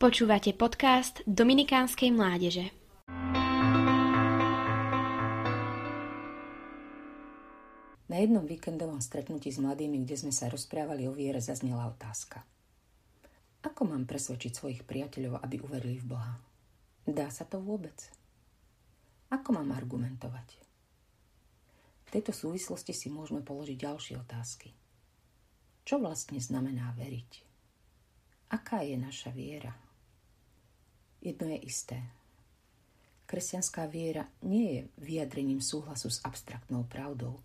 Počúvate podcast Dominikánskej mládeže. Na jednom víkendovom stretnutí s mladými, kde sme sa rozprávali o viere, zaznela otázka. Ako mám presvedčiť svojich priateľov, aby uverili v Boha? Dá sa to vôbec? Ako mám argumentovať? V tejto súvislosti si môžeme položiť ďalšie otázky. Čo vlastne znamená veriť? Aká je naša viera? Jedno je isté. Kresťanská viera nie je vyjadrením súhlasu s abstraktnou pravdou,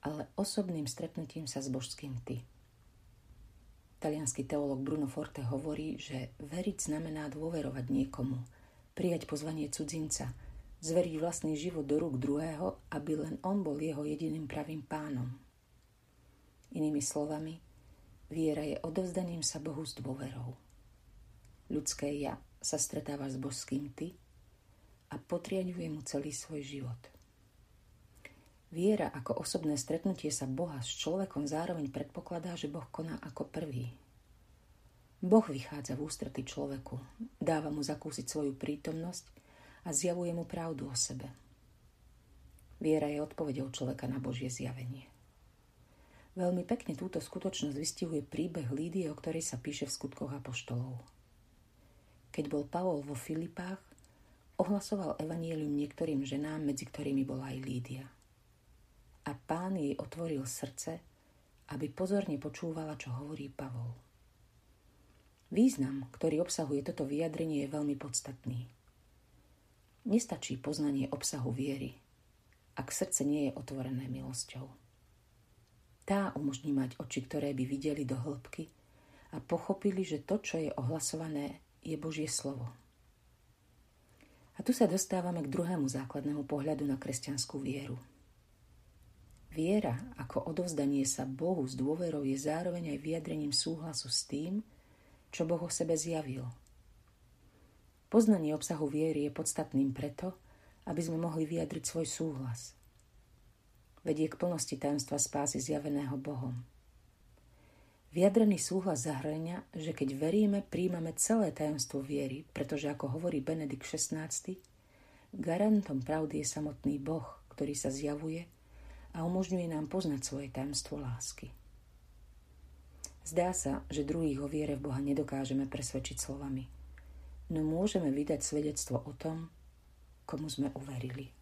ale osobným stretnutím sa s božským ty. Talianský teológ Bruno Forte hovorí, že veriť znamená dôverovať niekomu, prijať pozvanie cudzinca, zveriť vlastný život do rúk druhého, aby len on bol jeho jediným pravým pánom. Inými slovami, viera je odovzdaním sa Bohu s dôverou. Ľudské ja sa stretáva s božským ty a potriaďuje mu celý svoj život. Viera ako osobné stretnutie sa Boha s človekom zároveň predpokladá, že Boh koná ako prvý. Boh vychádza v ústrety človeku, dáva mu zakúsiť svoju prítomnosť a zjavuje mu pravdu o sebe. Viera je odpovedou človeka na Božie zjavenie. Veľmi pekne túto skutočnosť vystihuje príbeh Lídie, o ktorej sa píše v skutkoch apoštolov. Keď bol Pavol vo Filipách, ohlasoval evanielium niektorým ženám, medzi ktorými bola aj Lídia. A pán jej otvoril srdce, aby pozorne počúvala, čo hovorí Pavol. Význam, ktorý obsahuje toto vyjadrenie, je veľmi podstatný. Nestačí poznanie obsahu viery, ak srdce nie je otvorené milosťou. Tá umožní mať oči, ktoré by videli do hĺbky a pochopili, že to, čo je ohlasované, je Božie slovo. A tu sa dostávame k druhému základnému pohľadu na kresťanskú vieru. Viera ako odovzdanie sa Bohu s dôverou je zároveň aj vyjadrením súhlasu s tým, čo Boh o sebe zjavil. Poznanie obsahu viery je podstatným preto, aby sme mohli vyjadriť svoj súhlas. Vedie k plnosti tajomstva spásy zjaveného Bohom. Vyjadrený súhlas zahrania, že keď veríme, príjmame celé tajomstvo viery, pretože ako hovorí Benedikt XVI, garantom pravdy je samotný Boh, ktorý sa zjavuje a umožňuje nám poznať svoje tajomstvo lásky. Zdá sa, že druhých o viere v Boha nedokážeme presvedčiť slovami, no môžeme vydať svedectvo o tom, komu sme uverili.